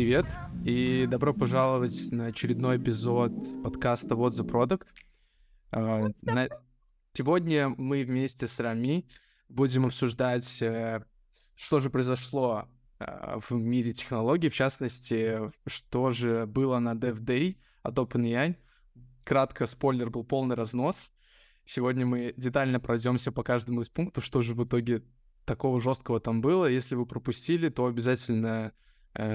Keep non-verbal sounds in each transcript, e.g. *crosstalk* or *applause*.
Привет и добро пожаловать на очередной эпизод подкаста What the Product. А, на... Сегодня мы вместе с Рами будем обсуждать, э, что же произошло э, в мире технологий, в частности, что же было на Dev Day от OpenAI. Кратко, спойлер, был полный разнос. Сегодня мы детально пройдемся по каждому из пунктов, что же в итоге такого жесткого там было. Если вы пропустили, то обязательно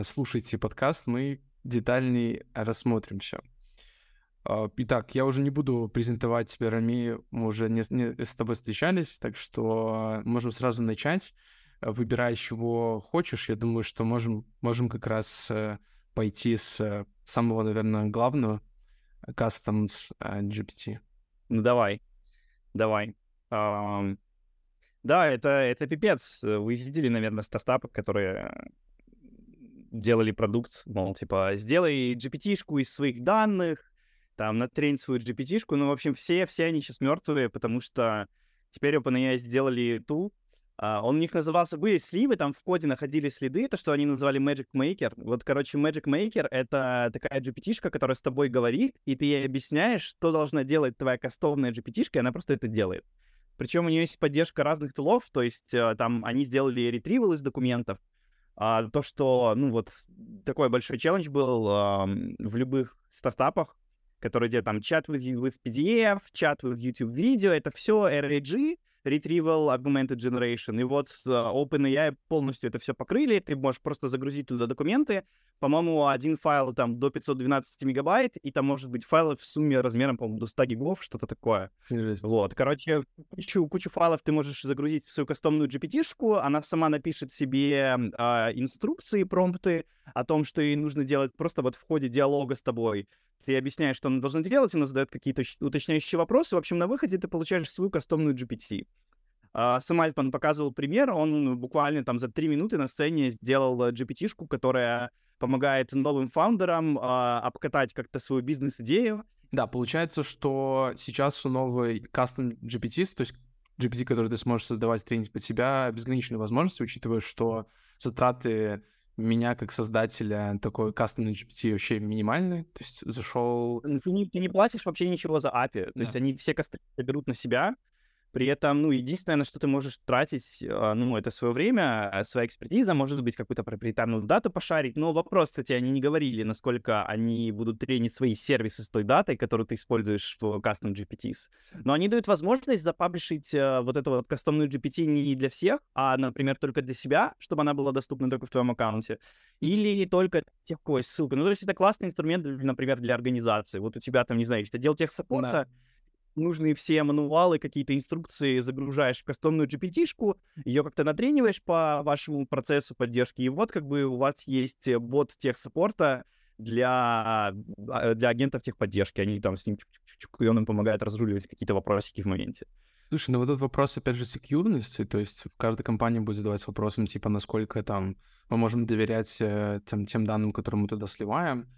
слушайте подкаст, мы детальнее рассмотрим все. Э, итак, я уже не буду презентовать тебе, Рами, мы уже не, не с тобой встречались, так что можем сразу начать. Выбирай, чего хочешь. Я думаю, что можем, можем как раз э, пойти с э, самого, наверное, главного, Customs э, GPT. Ну давай, давай. Um, да, это, это пипец. Вы видели, наверное, стартапы, которые делали продукт, мол, типа, сделай GPT-шку из своих данных, там, натрень свою GPT-шку. Ну, в общем, все, все они сейчас мертвые, потому что теперь OpenAI сделали ту, Uh, он у них назывался, были сливы, там в коде находили следы, то, что они называли Magic Maker. Вот, короче, Magic Maker — это такая GPT-шка, которая с тобой говорит, и ты ей объясняешь, что должна делать твоя кастомная GPT-шка, и она просто это делает. Причем у нее есть поддержка разных тулов, то есть uh, там они сделали ретривал из документов, а, то, что, ну вот, такой большой челлендж был а, в любых стартапах, которые делают там чат with, with PDF, чат with YouTube видео, это все RAG, Retrieval Augmented Generation. И вот с а, OpenAI полностью это все покрыли. Ты можешь просто загрузить туда документы. По-моему, один файл там до 512 мегабайт, и там может быть файлы в сумме размером, по-моему, до 100 гигов, что-то такое. Интересно. Вот, короче, кучу, кучу файлов ты можешь загрузить в свою кастомную GPT-шку, она сама напишет себе э, инструкции, промпты о том, что ей нужно делать просто вот в ходе диалога с тобой ты объясняешь, что она должна делать, она задает какие-то уточняющие вопросы. В общем, на выходе ты получаешь свою кастомную GPT. Uh, Сэм Альтман показывал пример, он буквально там за три минуты на сцене сделал GPT-шку, которая помогает новым фаундерам uh, обкатать как-то свою бизнес-идею. Да, получается, что сейчас у новой Custom GPT, то есть GPT, который ты сможешь создавать, тренить под себя, безграничные возможности, учитывая, что затраты меня как создателя такой кастомный GPT вообще минимальный, то есть зашел... Ты не, ты не платишь вообще ничего за API, то да. есть они все косты берут на себя, при этом, ну, единственное, на что ты можешь тратить, а, ну, это свое время, а, своя экспертиза, может быть, какую-то проприетарную дату пошарить. Но вопрос, кстати, они не говорили, насколько они будут тренить свои сервисы с той датой, которую ты используешь в Custom GPTs. Но они дают возможность запаблишить э, вот эту вот кастомную GPT не для всех, а, например, только для себя, чтобы она была доступна только в твоем аккаунте. Или только тех, кого есть ссылка. Ну, то есть это классный инструмент, например, для организации. Вот у тебя там, не знаю, если отдел техсаппорта, да нужные все мануалы, какие-то инструкции загружаешь в кастомную GPT-шку, ее как-то натрениваешь по вашему процессу поддержки, и вот как бы у вас есть бот техсаппорта для, а, для агентов техподдержки. Они там с ним и он им помогает разруливать какие-то вопросики в моменте. Слушай, ну вот этот вопрос, опять же, секьюрности, то есть каждая компания будет задавать вопросом, типа, насколько там мы можем доверять э, тем, тем данным, которые мы туда сливаем,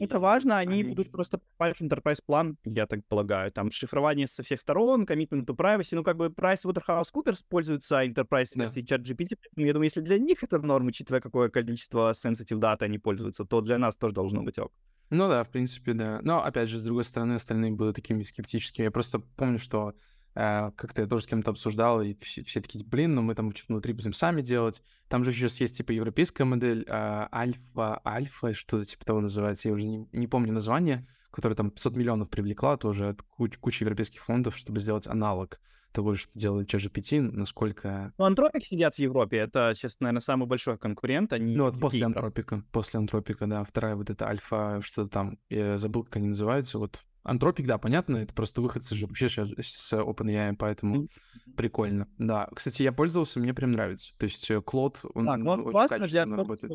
это важно, они, они будут просто покупать enterprise план, я так полагаю. Там шифрование со всех сторон, commitment to privacy. Ну, как бы PricewaterhouseCoopers пользуется enterprise да. версией ChatGPT. Я думаю, если для них это норм, учитывая, какое количество sensitive data они пользуются, то для нас тоже должно быть ок. Ну да, в принципе, да. Но, опять же, с другой стороны, остальные будут такими скептическими. Я просто помню, что как-то я тоже с кем-то обсуждал, и все, все такие, блин, ну мы там внутри будем сами делать. Там же сейчас есть, типа, европейская модель, а, альфа, альфа, что-то типа того называется, я уже не, не помню название, которая там 500 миллионов привлекла тоже от куч- кучи европейских фондов, чтобы сделать аналог того, что делает ChatGPT, насколько... Ну, Антропик сидят в Европе, это сейчас, наверное, самый большой конкурент. Они ну, вот после Антропика, после Антропика, да, вторая вот эта альфа, что-то там, я забыл, как они называются, вот Антропик, да, понятно, это просто выходцы же вообще сейчас с OpenAI, поэтому прикольно. Да, кстати, я пользовался, мне прям нравится. То есть Клод, э, он, да, он очень классно, качественно работает.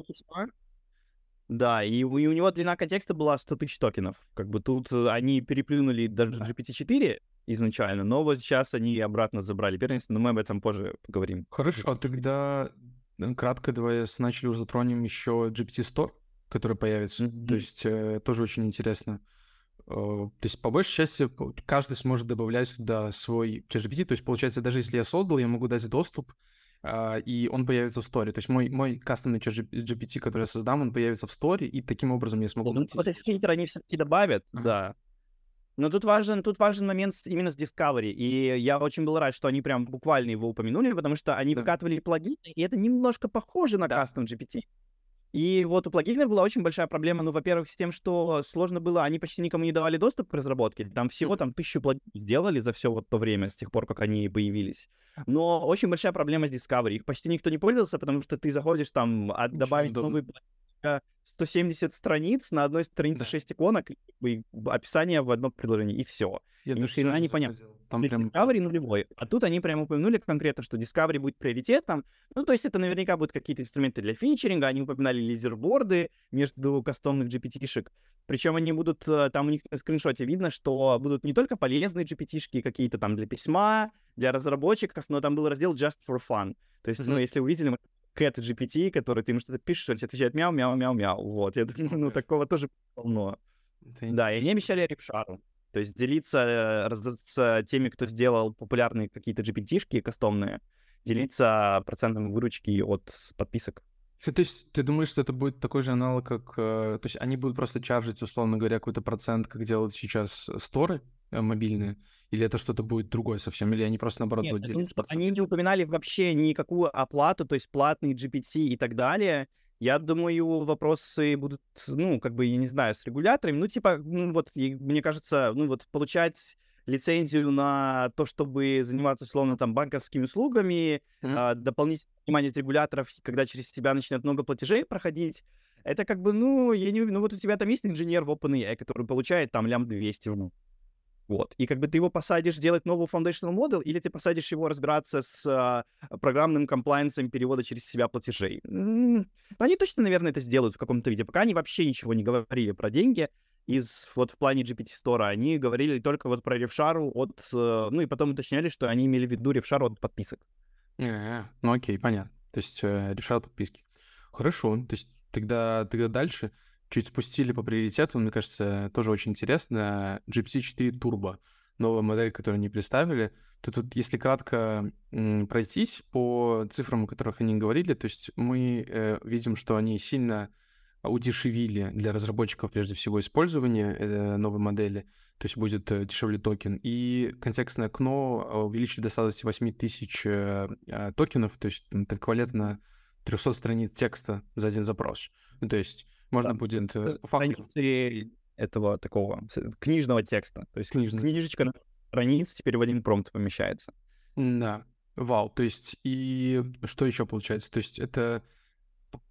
Да, и у, и у него длина контекста была 100 тысяч токенов. Как бы тут э, они переплюнули даже GPT-4 изначально, но вот сейчас они обратно забрали первенство, но мы об этом позже поговорим. Хорошо, а тогда кратко давай начали уже затронем еще GPT-100, который появится. Mm-hmm. То есть э, тоже очень интересно. Э, то есть, по большей части, каждый сможет добавлять туда свой ChatGPT. То есть, получается, даже если я создал, я могу дать доступ Uh, и он появится в сторе. То есть мой, мой кастомный GPT, который я создам, он появится в сторе, и таким образом я смогу... Ну, вот эти фильтры они все-таки добавят, uh-huh. да. Но тут важен, тут важен момент именно с Discovery, и я очень был рад, что они прям буквально его упомянули, потому что они да. вкатывали плагины, и это немножко похоже на да. Custom GPT. И вот у плагинов была очень большая проблема, ну, во-первых, с тем, что сложно было, они почти никому не давали доступ к разработке, там всего там тысячу плагинов сделали за все вот то время, с тех пор, как они появились. Но очень большая проблема с Discovery, их почти никто не пользовался, потому что ты заходишь там, а, добавить новый 170 страниц, на одной странице да. 6 иконок, и описание в одном предложении, и все. Я Ни хрена не понятно. Там прям... Discovery нулевой. А тут они прямо упомянули конкретно, что Discovery будет приоритетом. Ну, то есть это наверняка будут какие-то инструменты для фичеринга. Они упоминали лидерборды между кастомных GPT-шек. Причем они будут, э, там у них на скриншоте видно, что будут не только полезные GPT-шки какие-то там для письма, для разработчиков, но там был раздел Just for Fun. То есть, mm-hmm. ну, если увидели, Cat GPT, который ты ему что-то пишешь, он тебе отвечает мяу, мяу, мяу, мяу. Вот, я думаю, ну, такого тоже полно. Да, и они обещали репшару. То есть делиться э, с теми, кто сделал популярные какие-то GPT-шки кастомные, делиться процентом выручки от подписок. То есть ты думаешь, что это будет такой же аналог, как... Э, то есть они будут просто чаржить, условно говоря, какой-то процент, как делают сейчас сторы э, мобильные, или это что-то будет другое совсем? Или они просто наоборот Нет, будут делить? Они не упоминали вообще никакую оплату, то есть платный GPT и так далее. Я думаю, вопросы будут, ну, как бы, я не знаю, с регуляторами. Ну, типа, ну, вот, мне кажется, ну, вот, получать лицензию на то, чтобы заниматься, условно, там, банковскими услугами, mm-hmm. а, дополнительное внимание от регуляторов, когда через тебя начинает много платежей проходить, это как бы, ну, я не ну, вот у тебя там есть инженер в OpenAI, который получает там лям 200 в вот. И как бы ты его посадишь делать новую foundational model, или ты посадишь его разбираться с а, программным комплайенсом перевода через себя платежей. Ну, они точно, наверное, это сделают в каком-то виде. Пока они вообще ничего не говорили про деньги из вот в плане GPT Store. Они говорили только вот про ревшару от... Э, ну и потом уточняли, что они имели в виду ревшару от подписок. А, ну окей, понятно. То есть э, ревшар подписки. Хорошо. То есть тогда, тогда дальше чуть спустили по приоритету, мне кажется, тоже очень интересно. GPT-4 Turbo, новая модель, которую они представили. То тут, если кратко пройтись по цифрам, о которых они говорили, то есть мы э, видим, что они сильно удешевили для разработчиков прежде всего использование э, новой модели, то есть будет э, дешевле токен, и контекстное окно увеличили до 128 тысяч э, э, токенов, то есть эквивалентно 300 страниц текста за один запрос. Ну, то есть можно да, будет э, по факту... этого такого книжного текста. То есть Книжный. книжечка страниц теперь в один промпт помещается. Да. Вау. То есть и что еще получается? То есть это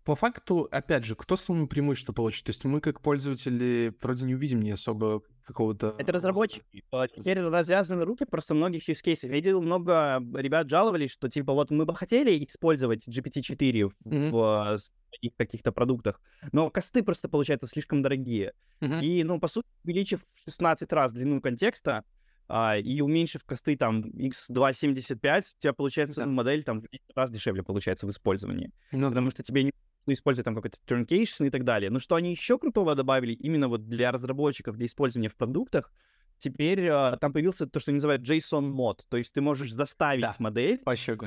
по факту, опять же, кто самое преимущество получит? То есть мы, как пользователи, вроде не увидим не особо какого-то... Это разработчики. Теперь развязаны руки просто многих use cases. Я видел много ребят жаловались, что типа вот мы бы хотели использовать GPT-4 в, mm-hmm. в своих каких-то продуктах, но косты просто получаются слишком дорогие. Mm-hmm. И, ну, по сути, увеличив в 16 раз длину контекста, а, и уменьшив косты там x2.75, у тебя получается да. модель там в 10 раз дешевле получается в использовании. Ну, потому что тебе не использовать там какой-то turncation и так далее. Но что они еще крутого добавили именно вот для разработчиков, для использования в продуктах, теперь а, там появился то, что называют JSON мод. То есть ты можешь заставить да. модель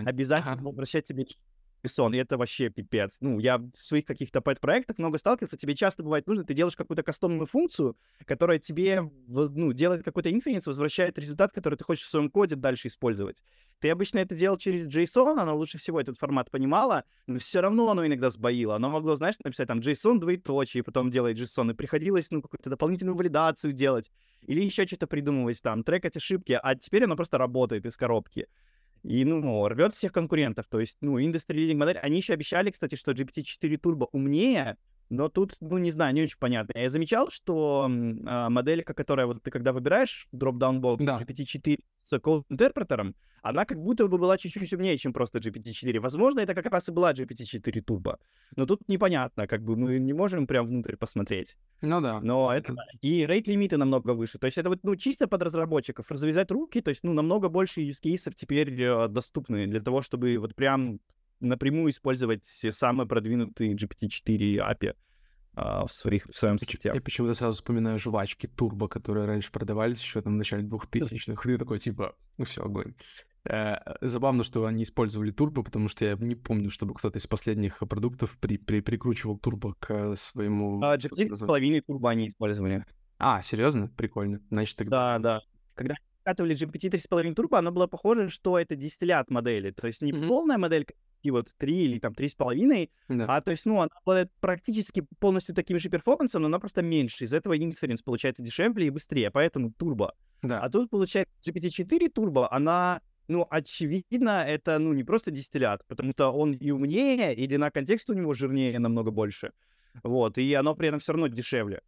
обязательно ага. возвращать тебе сон, и это вообще пипец. Ну, я в своих каких-то пэт-проектах много сталкивался, тебе часто бывает нужно, ты делаешь какую-то кастомную функцию, которая тебе, ну, делает какой-то инфинит, возвращает результат, который ты хочешь в своем коде дальше использовать. Ты обычно это делал через JSON, оно лучше всего этот формат понимало, но все равно оно иногда сбоило. Оно могло, знаешь, написать там JSON двоеточие, потом делать JSON, и приходилось, ну, какую-то дополнительную валидацию делать, или еще что-то придумывать там, трекать ошибки, а теперь оно просто работает из коробки и, ну, рвет всех конкурентов. То есть, ну, industry leading модель. Они еще обещали, кстати, что GPT-4 Turbo умнее, но тут, ну, не знаю, не очень понятно. Я замечал, что э, моделька, которая вот ты когда выбираешь в drop-down box да. GPT-4 с код-интерпретером, она как будто бы была чуть-чуть умнее, чем просто GPT-4. Возможно, это как раз и была GPT-4 Turbo. Но тут непонятно, как бы мы не можем прям внутрь посмотреть. Ну да. Но это... И рейт-лимиты намного выше. То есть это вот, ну, чисто под разработчиков. Развязать руки, то есть, ну, намного больше use теперь э, доступны для того, чтобы вот прям напрямую использовать самые продвинутые GPT-4 API а, в, своих, в своем скрипте. Я почему-то сразу вспоминаю жвачки Турбо, которые раньше продавались еще там в начале 2000-х. Ты такой, типа, ну все, огонь. Э, забавно, что они использовали турбо, потому что я не помню, чтобы кто-то из последних продуктов при, при, прикручивал турбо к своему... А, с половиной турбо они использовали. А, серьезно? Прикольно. Значит, тогда... Да, да. Когда катывали GPT 3,5 турбо, оно было похоже, что это дистиллят модели. То есть не mm-hmm. полная модель, и вот 3 или там 3,5, да. а то есть, ну, она обладает практически полностью таким же перформансом, но она просто меньше. Из этого инференс получается дешевле и быстрее, поэтому турбо. Да. А тут получается GPT-4 турбо, она ну, очевидно, это, ну, не просто дистиллят, потому что он и умнее, и длина контекста у него жирнее намного больше. Вот, и оно при этом все равно дешевле.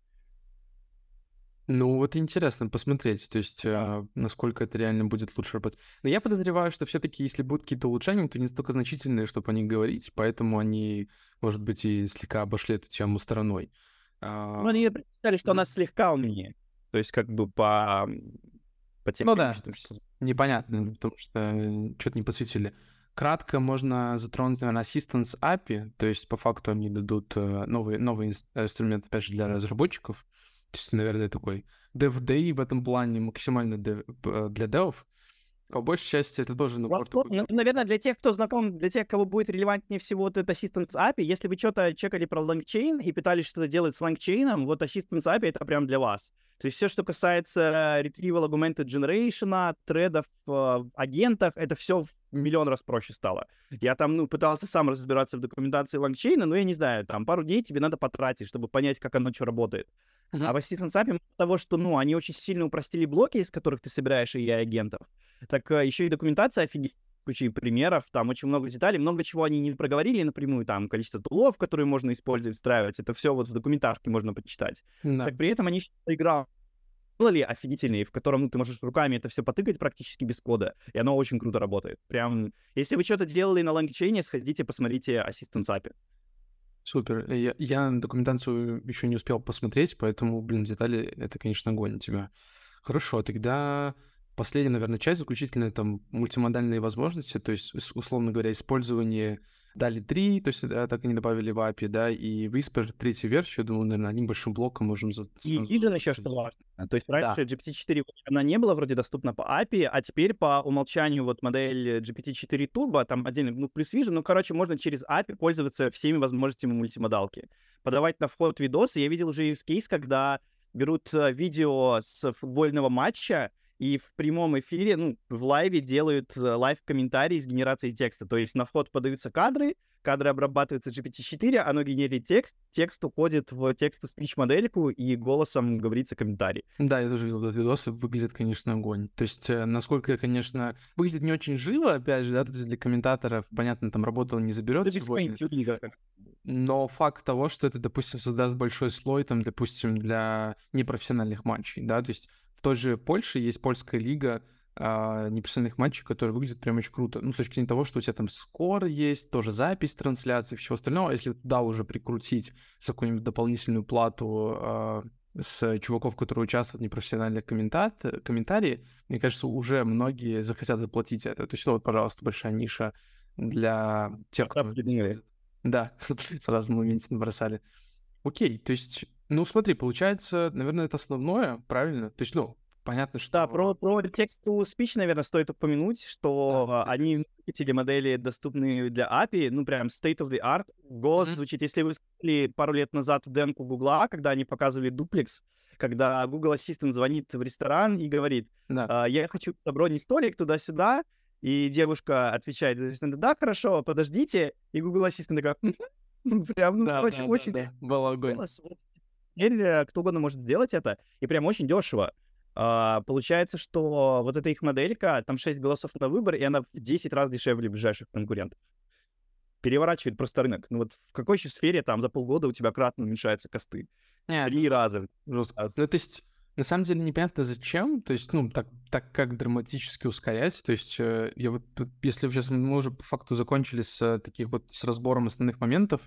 Ну, вот интересно посмотреть, то есть, а, насколько это реально будет лучше работать. Но я подозреваю, что все-таки, если будут какие-то улучшения, то не настолько значительные, чтобы о них говорить, поэтому они, может быть, и слегка обошли эту тему стороной. Ну, они представили, что она слегка умнее. То есть, как бы по, по тем Ну да, что непонятно, потому что что-то не подсветили. Кратко можно затронуть, наверное, Assistance API, то есть по факту они дадут э, новый, новый инструмент, опять же, для разработчиков. То есть, наверное, такой Dev Day в этом плане максимально dev, э, для девов. По большей части это тоже... Ну, такой... Наверное, для тех, кто знаком, для тех, кого будет релевантнее всего вот это Assistance API, если вы что-то чекали про LangChain и пытались что-то делать с LangChain, вот Assistance API — это прям для вас. То есть все, что касается Retrieval Augmented Generation, тредов в агентах, это все в миллион раз проще стало. Я там, ну, пытался сам разбираться в документации лангчейна, но я не знаю, там пару дней тебе надо потратить, чтобы понять, как оно что работает. Uh-huh. А в Assistant API того, что, ну, они очень сильно упростили блоки, из которых ты собираешь AI-агентов, так э, еще и документация офигеть кучей примеров, там очень много деталей, много чего они не проговорили напрямую, там количество тулов, которые можно использовать, встраивать, это все вот в документажке можно почитать. Да. Так при этом они игра сделали офигительные, в котором ну, ты можешь руками это все потыкать практически без кода, и оно очень круто работает. Прям, если вы что-то делали на лангчейне, сходите, посмотрите Assistant API. Супер. Я, я документацию еще не успел посмотреть, поэтому, блин, детали — это, конечно, огонь у тебя. Хорошо, тогда последняя, наверное, часть заключительная, там, мультимодальные возможности, то есть, условно говоря, использование дали 3, то есть да, так они добавили в API, да, и Whisper третью версию, я думаю, наверное, одним большим блоком можем... И Hidden еще что важно. То есть раньше да. GPT-4, она не была вроде доступна по API, а теперь по умолчанию вот модель GPT-4 Turbo, там отдельно, ну, плюс Vision, ну, короче, можно через API пользоваться всеми возможностями мультимодалки. Подавать на вход видосы. Я видел уже кейс, когда берут э, видео с футбольного матча, и в прямом эфире, ну, в live е делают э, live-комментарии с генерацией текста. То есть на вход подаются кадры, кадры обрабатываются GPT-4, оно генерирует текст, текст уходит в text-to-speech-модельку, и голосом говорится комментарий. Да, я тоже видел этот видос, выглядит, конечно, огонь. То есть, э, насколько, конечно, выглядит не очень живо, опять же, да, то есть для комментаторов, понятно, там работал не заберет да сегодня. Но факт того, что это, допустим, создаст большой слой, там, допустим, для непрофессиональных матчей, да, то есть той же Польше есть польская лига а, непрофессиональных матчей, которые выглядят прям очень круто. Ну, с точки зрения того, что у тебя там скор есть, тоже запись трансляции, всего остального. Если туда уже прикрутить за какую-нибудь дополнительную плату а, с чуваков, которые участвуют в непрофессиональных комментарии, мне кажется, уже многие захотят заплатить это. То есть, вот, пожалуйста, большая ниша для тех, кто... Да, *laughs* сразу в моменте набросали. Окей, то есть ну, смотри, получается, наверное, это основное, правильно? То есть, ну, понятно, что... Да, про, про текст to speech, наверное, стоит упомянуть, что да, они эти модели доступны для API, ну, прям state of the art. Голос mm-hmm. звучит, если вы слышали пару лет назад демку Гугла, когда они показывали дуплекс, когда Google Assistant звонит в ресторан и говорит, да. а, я хочу забронить столик туда-сюда, и девушка отвечает, да, хорошо, подождите, и Google Assistant такая, прям, ну, да, короче, да, очень... Да, да. Был огонь. Голос, вот теперь э, кто угодно может сделать это, и прям очень дешево. А, получается, что вот эта их моделька, там 6 голосов на выбор, и она в 10 раз дешевле ближайших конкурентов. Переворачивает просто рынок. Ну вот в какой еще сфере там за полгода у тебя кратно уменьшаются косты? Нет. Три раза. Ну, то есть, на самом деле, непонятно зачем. То есть, ну, так, так как драматически ускорять. То есть, э, я вот, если сейчас мы уже по факту закончили с э, таких вот, с разбором основных моментов,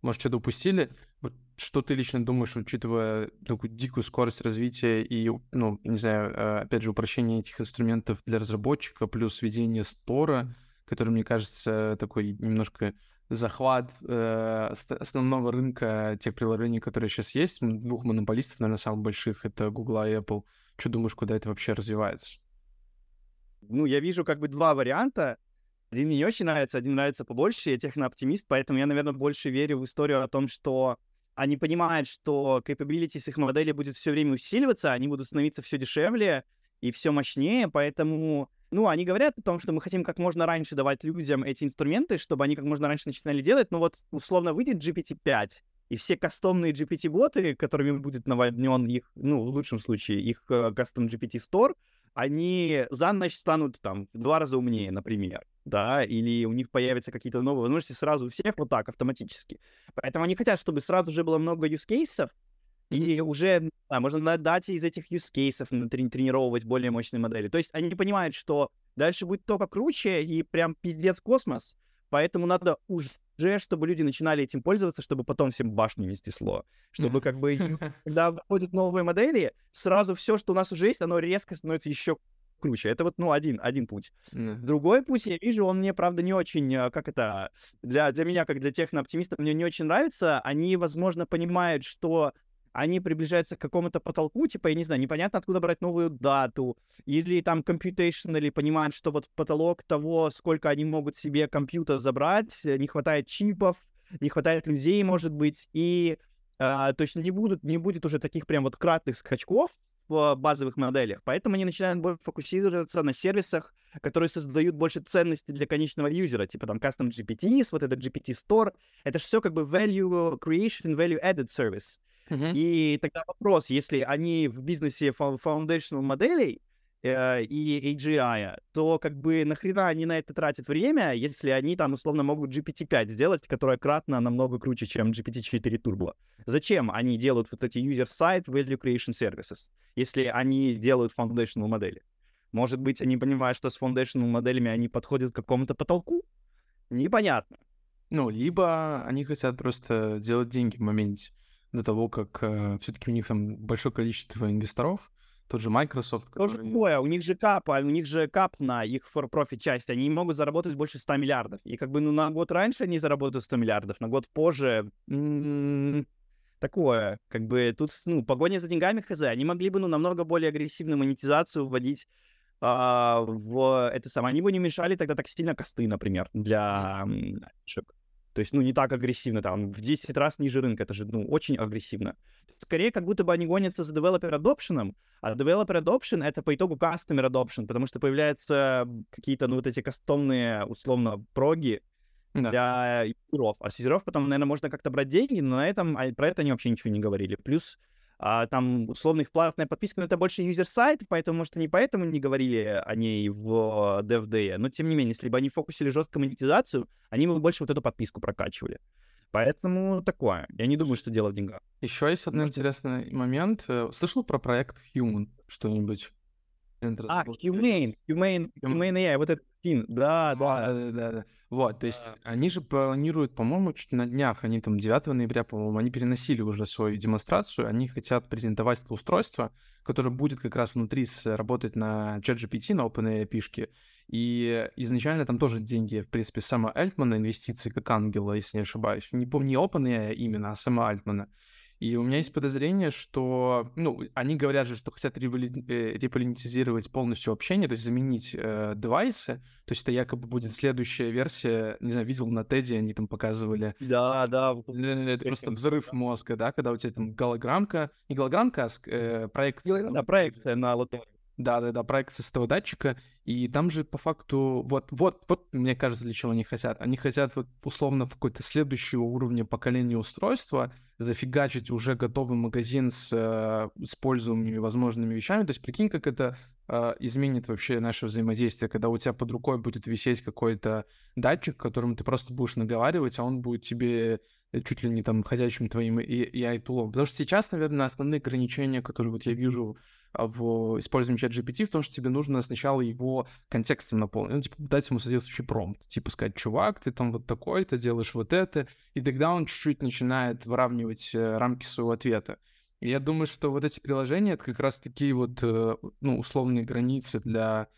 может, что-то упустили. Вот что ты лично думаешь, учитывая такую дикую скорость развития и, ну, не знаю, э, опять же, упрощение этих инструментов для разработчика, плюс введение стора, который, мне кажется, такой немножко захват э, основного рынка тех приложений, которые сейчас есть, двух монополистов, наверное, самых больших, это Google и Apple. Что думаешь, куда это вообще развивается? Ну, я вижу как бы два варианта. Один мне не очень нравится, один нравится побольше. Я технооптимист, поэтому я, наверное, больше верю в историю о том, что они понимают, что capabilities их модели будет все время усиливаться, они будут становиться все дешевле и все мощнее, поэтому, ну, они говорят о том, что мы хотим как можно раньше давать людям эти инструменты, чтобы они как можно раньше начинали делать, но вот условно выйдет GPT-5, и все кастомные GPT-боты, которыми будет наводнен их, ну, в лучшем случае, их кастом GPT Store, они за ночь станут там в два раза умнее, например, да, или у них появятся какие-то новые возможности сразу у всех вот так автоматически. Поэтому они хотят, чтобы сразу же было много use cases, и уже да, можно на дате из этих use cases трени- тренировать более мощные модели. То есть они понимают, что дальше будет только круче и прям пиздец космос, поэтому надо уже, чтобы люди начинали этим пользоваться, чтобы потом всем башню не снесло. Чтобы как бы, *laughs* когда выходят новые модели, сразу все, что у нас уже есть, оно резко становится еще круче. Это вот, ну, один, один путь. Другой путь, я вижу, он мне, правда, не очень, э, как это, для, для меня, как для технооптимиста, мне не очень нравится. Они, возможно, понимают, что они приближаются к какому-то потолку, типа, я не знаю, непонятно, откуда брать новую дату, или там computation, или понимают, что вот потолок того, сколько они могут себе компьютер забрать, э, не хватает чипов, не хватает людей, может быть, и а, то есть не, будут, не будет уже таких прям вот кратных скачков в базовых моделях, поэтому они начинают больше фокусироваться на сервисах, которые создают больше ценности для конечного юзера, типа там Custom GPT, вот этот GPT Store, это все как бы value creation, value added service. Мгм. И тогда вопрос, если они в бизнесе foundational моделей э, и AGI, то как бы нахрена они на это тратят время, если они там условно могут GPT-5 сделать, которая кратно намного круче, чем GPT-4 Turbo. Зачем они делают вот эти user-side value creation services, если они делают foundational модели? Может быть, они понимают, что с foundational моделями они подходят к какому-то потолку? Непонятно. Ну, либо они хотят просто делать деньги в моменте до того, как все-таки у них там большое количество инвесторов, тот же Microsoft, Тоже который... такое, у них же кап, а у них же кап на их for-profit часть, они могут заработать больше 100 миллиардов. И как бы, ну, на год раньше они заработают 100 миллиардов, на год позже такое, как бы, тут, ну, погоня за деньгами хз, они могли бы, ну, намного более агрессивную монетизацию вводить а, в это самое. Они бы не мешали тогда так сильно косты, например, для м, фишек. То есть, ну, не так агрессивно, там, в 10 раз ниже рынка, это же, ну, очень агрессивно. Скорее, как будто бы они гонятся за developer adoption, а developer adoption — это по итогу customer adoption, потому что появляются какие-то, ну, вот эти кастомные, условно, проги Да. для юзеров. А с юзеров потом, наверное, можно как-то брать деньги, но на этом, а, про это они вообще ничего не говорили. Плюс а, там, условно, их платная подписка, но это больше юзер-сайт, поэтому, может, они поэтому не говорили о ней в DevDay. Но, тем не менее, если бы они фокусили жесткую монетизацию, они бы больше вот эту подписку прокачивали. Поэтому такое. Я не думаю, что дело в деньгах. Еще есть один интересный момент. Э, Слышал про проект Human что-нибудь? А. Humane, Humane, Hum- Humane AI, вот этот пин, да, да. Да, да, да, да. Вот, то есть они же планируют, по-моему, чуть на днях, они там 9 ноября, по-моему, они переносили уже свою демонстрацию, они хотят презентовать это устройство, которое будет как раз внутри с- работать на ChatGPT, на OpenAI пишке. И изначально там тоже деньги, в принципе, Сэма Альтмана, инвестиции как ангела, если не ошибаюсь. Не помню, не OpenAI именно, а Сэма Альтмана. И у меня есть подозрение, что, ну, они говорят же, что хотят э, реполитизировать полностью общение, то есть заменить э, девайсы, то есть это якобы будет следующая версия, не знаю, видел на Теди, они там показывали, Да, да. э, это просто взрыв да. мозга, да, когда у тебя там голограммка, не голограммка, а э, проект... Да, проекция на лотерею. Да-да-да, проекция с этого датчика, и там же по факту, вот, вот, вот, мне кажется, для чего они хотят. Они хотят вот условно в какой-то следующего уровня поколения устройства зафигачить уже готовый магазин с э, используемыми возможными вещами. То есть прикинь, как это э, изменит вообще наше взаимодействие, когда у тебя под рукой будет висеть какой-то датчик, которым ты просто будешь наговаривать, а он будет тебе э, чуть ли не там ходячим твоим AI-тулом. Потому что сейчас, наверное, основные ограничения, которые вот я вижу в использовании чат GPT в том, что тебе нужно сначала его контекстом наполнить, ну, типа, дать ему соответствующий промпт, типа сказать, чувак, ты там вот такой, ты делаешь вот это, и тогда он чуть-чуть начинает выравнивать э, рамки своего ответа. И я думаю, что вот эти приложения — это как раз такие вот, э, ну, условные границы для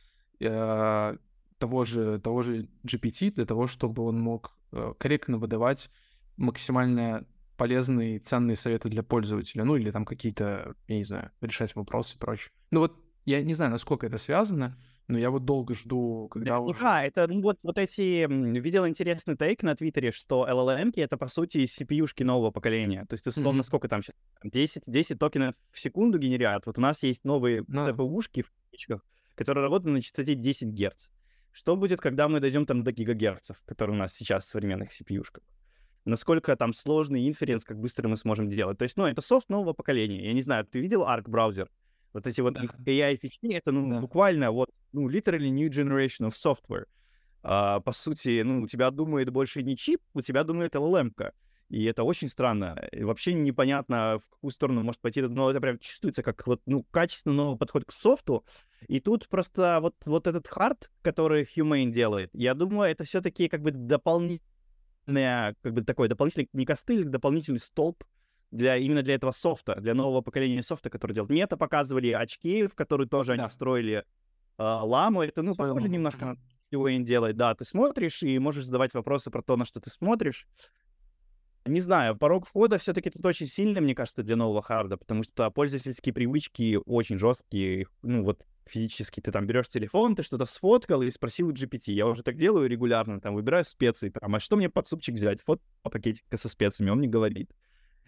э, того же, того же GPT, для того, чтобы он мог корректно выдавать максимально полезные и ценные советы для пользователя, ну или там какие-то, я не знаю, решать вопросы и прочее. Ну вот я не знаю, насколько это связано, но я вот долго жду, когда Ну уже... да, это ну, вот, вот эти... Видел интересный тейк на Твиттере, что LLM — это, по сути, CPU-шки нового поколения. То есть, условно, Мгм. сколько там сейчас? 10, 10 токенов в секунду генерят. Вот у нас есть новые да. CPU-шки в кавычках, которые работают на частоте 10 Гц. Что будет, когда мы дойдем там до гигагерцев, которые у нас сейчас в современных CPU-шках? Насколько там сложный инференс, как быстро мы сможем делать. То есть, ну, это софт нового поколения. Я не знаю, ты видел Arc браузер? Вот эти вот Да. AI-фичи, это, ну, Да. буквально вот, ну, literally new generation of software. А, по сути, ну, у тебя думает больше не чип, у тебя думает LLM-ка. И это очень странно. И вообще непонятно, в какую сторону может пойти. это, Но это прям чувствуется как вот, ну, качественно новый подход к софту. И тут просто вот, вот этот хард, который Humane делает, я думаю, это все-таки как бы дополнительная, как бы такой дополнительный, не костыль, дополнительный столб для, именно для этого софта, для нового поколения софта, который делает. Мне это показывали очки, в которые тоже они Да. встроили а, ламу. Это, ну, Свою похоже немножко на Уэйн делает, да, ты смотришь и можешь задавать вопросы про то, на что ты смотришь. Не знаю, порог входа все-таки тут очень сильный, мне кажется, для нового харда, потому что пользовательские привычки очень жесткие. Ну, вот физически ты там берешь телефон, ты что-то сфоткал и спросил у GPT. Я уже так делаю регулярно, там выбираю специи, прям, а что мне под супчик взять? Фото пакетика со специями, он мне говорит.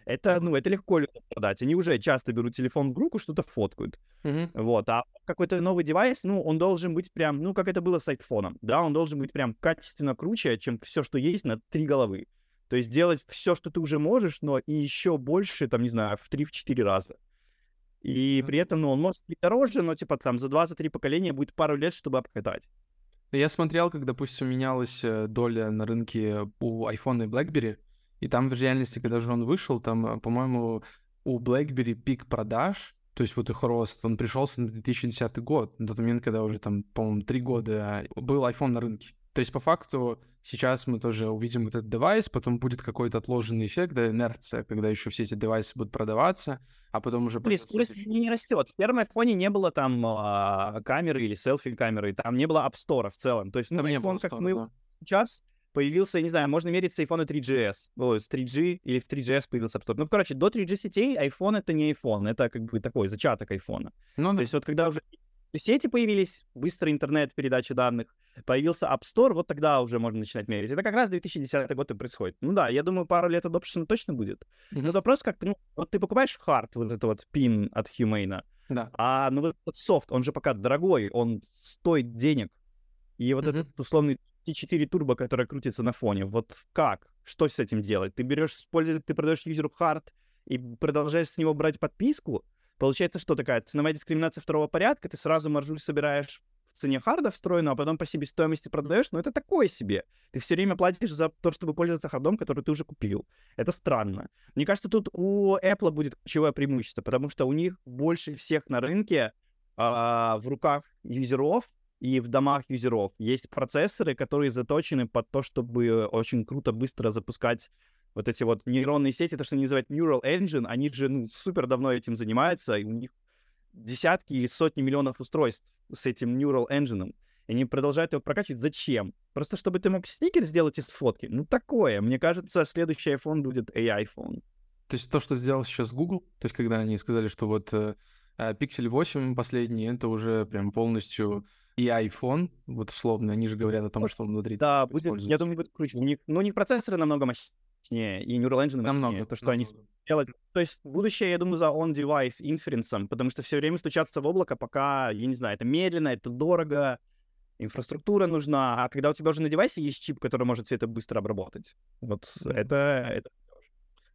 Это, ну, это легко продать. Они уже часто берут телефон в руку, что-то фоткают. Мгм. Вот, а какой-то новый девайс, ну, он должен быть прям, ну, как это было с айфоном, да, он должен быть прям качественно круче, чем все, что есть на три головы. То есть делать все, что ты уже можешь, но и еще больше, там, не знаю, в 3-4 раза. И Мгм. при этом, ну, он может быть дороже, но, типа, там, за 2-3 поколения будет пару лет, чтобы обкатать. Я смотрел, как, допустим, менялась э, доля на рынке у iPhone и BlackBerry, и там в реальности, когда же он вышел, там, э, по-моему, у BlackBerry пик продаж, то есть вот их рост, он пришелся на 2010 год, на тот момент, когда уже там, по-моему, три года был iPhone на рынке. То есть по факту сейчас мы тоже увидим этот девайс, потом будет какой-то отложенный эффект, да, инерция, когда еще все эти девайсы будут продаваться, а потом уже... Скорость следующий. не растет. В первом айфоне не было там а, камеры или селфи-камеры, там не было App Store в целом. То есть, ну, Там iPhone, как стора, мы да. сейчас появился, я не знаю, можно мерить с iPhone 3GS. Ой, с 3G или в 3GS появился App Store. Ну, короче, до 3G сетей iPhone это не iPhone, это как бы такой зачаток iPhone. Ну, То да. есть вот когда уже сети появились, быстрый интернет, передача данных, появился App Store, вот тогда уже можно начинать мерить. Это как раз 2010 год и происходит. Ну да, я думаю, пару лет adoption точно будет. Мгм. Но вопрос как, ну, вот ты покупаешь хард, вот это вот пин от Humane, Да. а ну вот этот софт, он же пока дорогой, он стоит денег. И вот Мгм. этот условный T4 турбо, который крутится на фоне, вот как? Что с этим делать? Ты берешь, используешь, ты продаешь юзеру хард и продолжаешь с него брать подписку? Получается, что такая ценовая дискриминация второго порядка, ты сразу маржу собираешь в цене харда встроенную, а потом по себестоимости продаешь, но это такое себе. Ты все время платишь за то, чтобы пользоваться хардом, который ты уже купил. Это странно. Мне кажется, тут у Apple будет ключевое преимущество, потому что у них больше всех на рынке а, в руках юзеров и в домах юзеров есть процессоры, которые заточены под то, чтобы очень круто, быстро запускать вот эти вот нейронные сети, то, что они называют Neural Engine, они же ну, супер давно этим занимаются, и у них десятки или сотни миллионов устройств с этим Neural Engine. И они продолжают его прокачивать. Зачем? Просто чтобы ты мог стикер сделать из фотки? Ну, такое. Мне кажется, следующий iPhone будет AI-iPhone. То есть то, что сделал сейчас Google, то есть когда они сказали, что вот э, э, Pixel 8 последний, это уже прям полностью и iPhone, вот условно, они же говорят о том, что он внутри Да, будет я думаю, будет круче. У них, ну, у них процессоры намного мощнее, и Neural Engine. Намного. То, что они намного. делать. То есть будущее, я думаю, за on-device инференсом, потому что все время стучаться в облако, пока, я не знаю, это медленно, это дорого, инфраструктура нужна, а когда у тебя уже на девайсе есть чип, который может все это быстро обработать, вот Да. это, это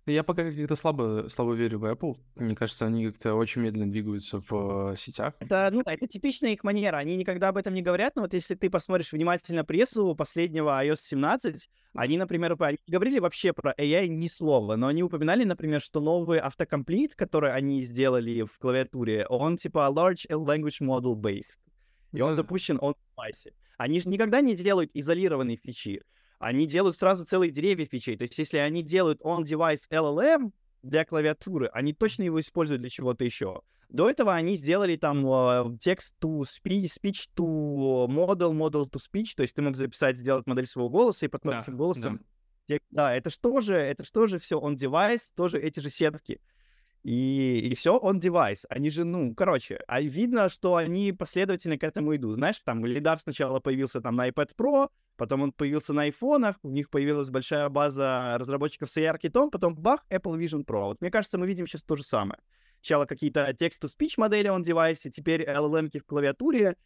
Я пока как-то слабо, слабо верю в Apple. Мне кажется, они как-то очень медленно двигаются в э, сетях. Это, ну, это типичная их манера. Они никогда об этом не говорят, но вот если ты посмотришь внимательно прессу последнего iOS 17, они, например, они говорили вообще про AI ни слова, но они упоминали, например, что новый автокомплит, который они сделали в клавиатуре, он типа Large Language Model Based. И он запущен on девайсе. Они же никогда не делают изолированные фичи. Они делают сразу целые деревья фичей. То есть, если они делают on-device LLM для клавиатуры, они точно его используют для чего-то еще. До этого они сделали там э, текст to speech, speech to model, model to speech, то есть ты мог записать, сделать модель своего голоса и потом Да, этим голосом... да. Да, это что же, это что же все on device, тоже эти же сетки. И, и все, он девайс. Они же, ну, короче, а видно, что они последовательно к этому идут. Знаешь, там лидар сначала появился там на iPad Pro, потом он появился на айфонах, у них появилась большая база разработчиков с AR-китом, потом бах, Apple Vision Pro. Вот мне кажется, мы видим сейчас то же самое. Сначала какие-то текст-to-speech модели он девайсе, теперь LLM в клавиатуре.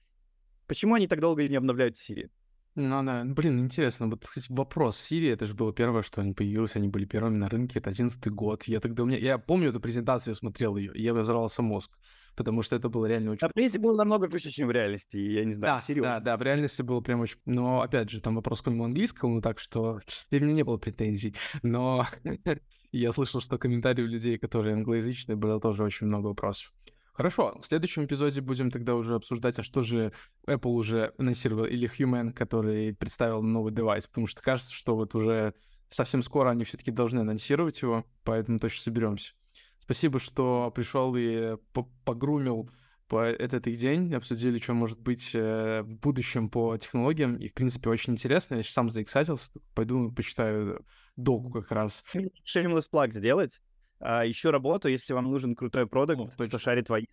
Почему они так долго не обновляют Siri? Ну да, блин, интересно. Вот, кстати, вопрос. Siri, это же было первое, что они появились, они были первыми на рынке, это одиннадцатый год. Я тогда у меня, я помню эту презентацию, я смотрел ее, и я взорвался мозг, потому что это было реально очень... А прессе было намного круче, чем в реальности, я не знаю, Да, серьезно. да, да, в реальности было прям очень... Но, опять же, там вопрос к моему английскому, так что у меня не было претензий. Но *laughs* я слышал, что комментарии у людей, которые англоязычные, было тоже очень много вопросов. Хорошо, в следующем эпизоде будем тогда уже обсуждать, а что же Apple уже анонсировал, или Human, который представил новый девайс, потому что кажется, что вот уже совсем скоро они все-таки должны анонсировать его, поэтому точно соберемся. Спасибо, что пришел и погрумил по этот их день, обсудили, что может быть э, в будущем по технологиям, и, в принципе, очень интересно. Я сам заэксатился, пойду почитаю доку как раз. Shameless plug сделать? А, еще работаю, если вам нужен крутой продукт, кто шарит твои,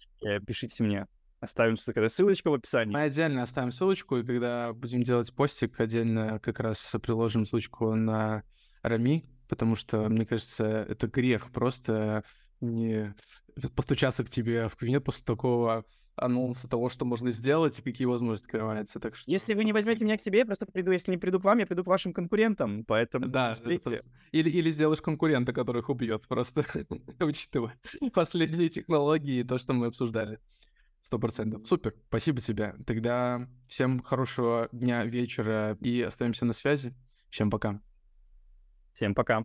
пишите мне. Оставим ссылочку в описании. Мы отдельно оставим ссылочку, и когда будем делать постик, отдельно как раз приложим ссылочку на Рами, потому что, мне кажется, это грех просто не постучаться к тебе в кабинет после такого анонса того, что можно сделать и какие возможности открываются. Так что... Если вы не возьмете меня к себе, я просто приду. Если не приду к вам, я приду к вашим конкурентам. Поэтому да, или, или сделаешь конкурента, который их убьет, просто *laughs* учитывая *laughs* последние технологии и то, что мы обсуждали. Сто процентов. Супер. Спасибо тебе. Тогда всем хорошего дня, вечера и остаемся на связи. Всем пока. Всем пока.